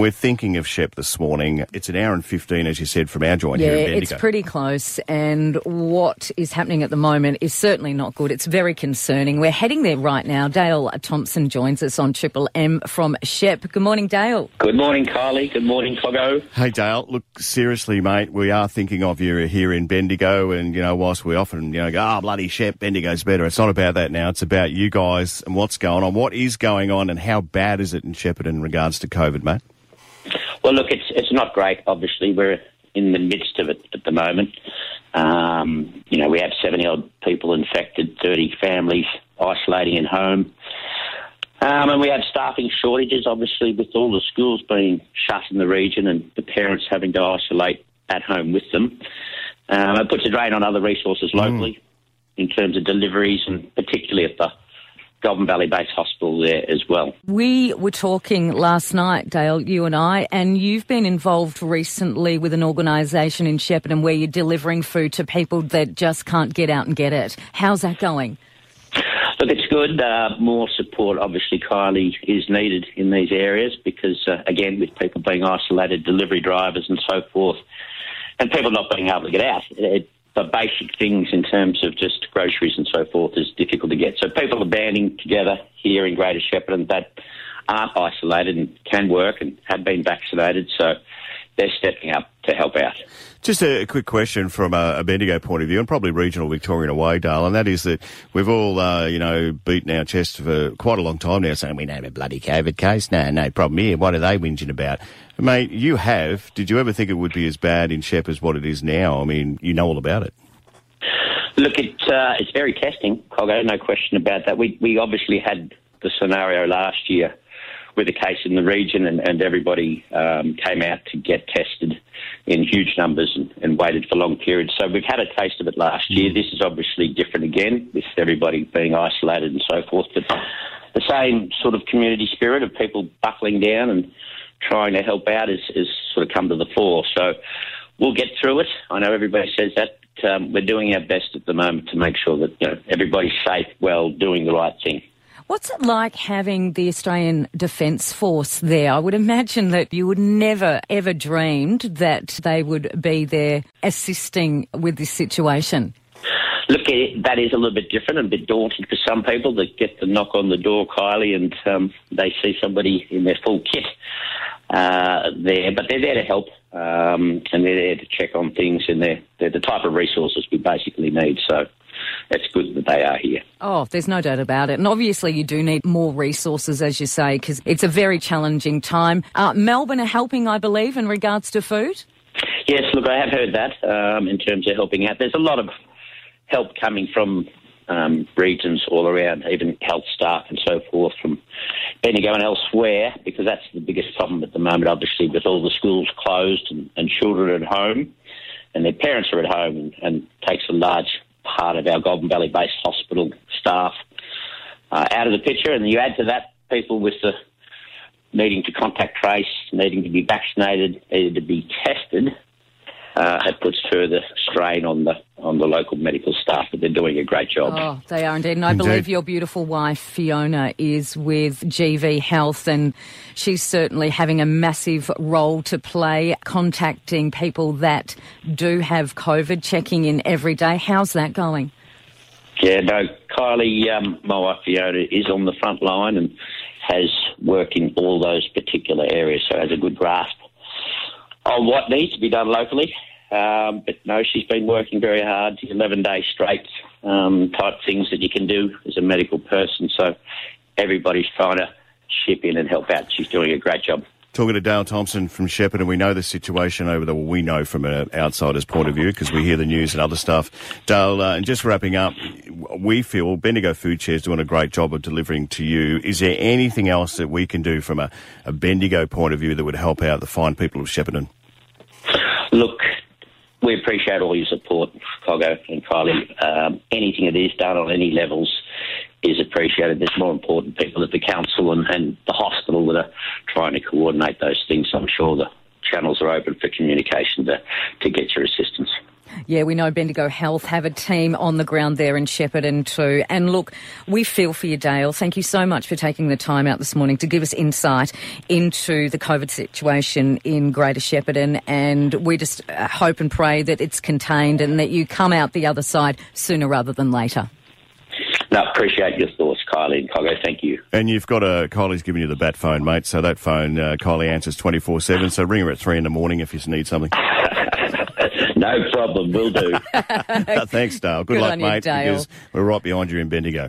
We're thinking of Shep this morning. It's an hour and 15, as you said, from our joint yeah, here in Bendigo. it's pretty close, and what is happening at the moment is certainly not good. It's very concerning. We're heading there right now. Dale Thompson joins us on Triple M from Shep. Good morning, Dale. Good morning, Carly. Good morning, Coggo. Hey, Dale, look, seriously, mate, we are thinking of you here in Bendigo, and, you know, whilst we often, you know, go, oh, bloody Shep, Bendigo's better, it's not about that now. It's about you guys and what's going on. What is going on, and how bad is it in Shepparton in regards to COVID, mate? Well, look, it's it's not great. Obviously, we're in the midst of it at the moment. Um, you know, we have seventy odd people infected, thirty families isolating at home, um, and we have staffing shortages. Obviously, with all the schools being shut in the region and the parents having to isolate at home with them, um, it puts a drain on other resources locally in terms of deliveries, and particularly at the Goulburn Valley Base Hospital there as well. We were talking last night, Dale, you and I, and you've been involved recently with an organisation in Shepparton where you're delivering food to people that just can't get out and get it. How's that going? Look, it's good. Uh, more support, obviously, Kylie, is needed in these areas because, uh, again, with people being isolated, delivery drivers and so forth, and people not being able to get out, it, the basic things in terms of just groceries and so forth is difficult to get. So people are banding together here in Greater Shepparton that aren't isolated and can work and have been vaccinated. So they're stepping up to help out. Just a quick question from a, a Bendigo point of view, and probably regional Victorian away, Dale, and that is that we've all, uh, you know, beaten our chest for quite a long time now, saying we don't have a bloody COVID case. No, no problem here. What are they whinging about? Mate, you have. Did you ever think it would be as bad in Shep as what it is now? I mean, you know all about it. Look, it, uh, it's very testing, Coggo, no question about that. We, we obviously had the scenario last year with a case in the region, and, and everybody um, came out to get tested in huge numbers and, and, waited for long periods. So we've had a taste of it last year. This is obviously different again, with everybody being isolated and so forth. But the same sort of community spirit of people buckling down and trying to help out has, has sort of come to the fore. So we'll get through it. I know everybody says that. Um, we're doing our best at the moment to make sure that you know everybody's safe, well, doing the right thing. What's it like having the Australian Defence Force there? I would imagine that you would never ever dreamed that they would be there assisting with this situation. Look, that is a little bit different and a bit daunting for some people that get the knock on the door, Kylie, and um, they see somebody in their full kit uh, there. But they're there to help um, and they're there to check on things, and they're, they're the type of resources we basically need. So it's good that they are here. Oh, there's no doubt about it. And obviously, you do need more resources, as you say, because it's a very challenging time. Uh, Melbourne are helping, I believe, in regards to food. Yes, look, I have heard that um, in terms of helping out. There's a lot of help coming from um, regions all around, even health staff and so forth from Bendigo and elsewhere, because that's the biggest problem at the moment, obviously, with all the schools closed and, and children at home, and their parents are at home, and, and takes a large part of our Goulburn Valley based hospital staff uh, out of the picture. And you add to that people with the needing to contact trace, needing to be vaccinated, needing to be tested, uh, it puts further strain on the on the local medical staff, but they're doing a great job. Oh, they are indeed. And I indeed. believe your beautiful wife Fiona is with GV Health, and she's certainly having a massive role to play, contacting people that do have COVID, checking in every day. How's that going? Yeah, no, Kylie, um, my wife Fiona is on the front line and has worked in all those particular areas, so has a good grasp on what needs to be done locally. Um, but no, she's been working very hard, 11 days straight um, type things that you can do as a medical person. So everybody's trying to chip in and help out. She's doing a great job. Talking to Dale Thompson from Shepparton, and we know the situation over there. Well, we know from an outsider's point of view because we hear the news and other stuff. Dale, uh, and just wrapping up, we feel Bendigo Food Share is doing a great job of delivering to you. Is there anything else that we can do from a, a Bendigo point of view that would help out the fine people of Shepparton? We appreciate all your support, Coggo and Kylie. Um, anything that is done on any levels is appreciated. There's more important people at the council and, and the hospital that are trying to coordinate those things. I'm sure the channels are open for communication to, to get your assistance. Yeah, we know Bendigo Health have a team on the ground there in Shepparton too. And look, we feel for you, Dale. Thank you so much for taking the time out this morning to give us insight into the COVID situation in Greater Shepparton. And we just uh, hope and pray that it's contained and that you come out the other side sooner rather than later. No, appreciate your thoughts, Kylie and Coggo. Thank you. And you've got a Kylie's giving you the bat phone, mate. So that phone, uh, Kylie answers twenty four seven. So ring her at three in the morning if you need something. No problem, will do. Thanks, Dale. Good, Good luck, on you, mate. Dale. Because we're right behind you in Bendigo.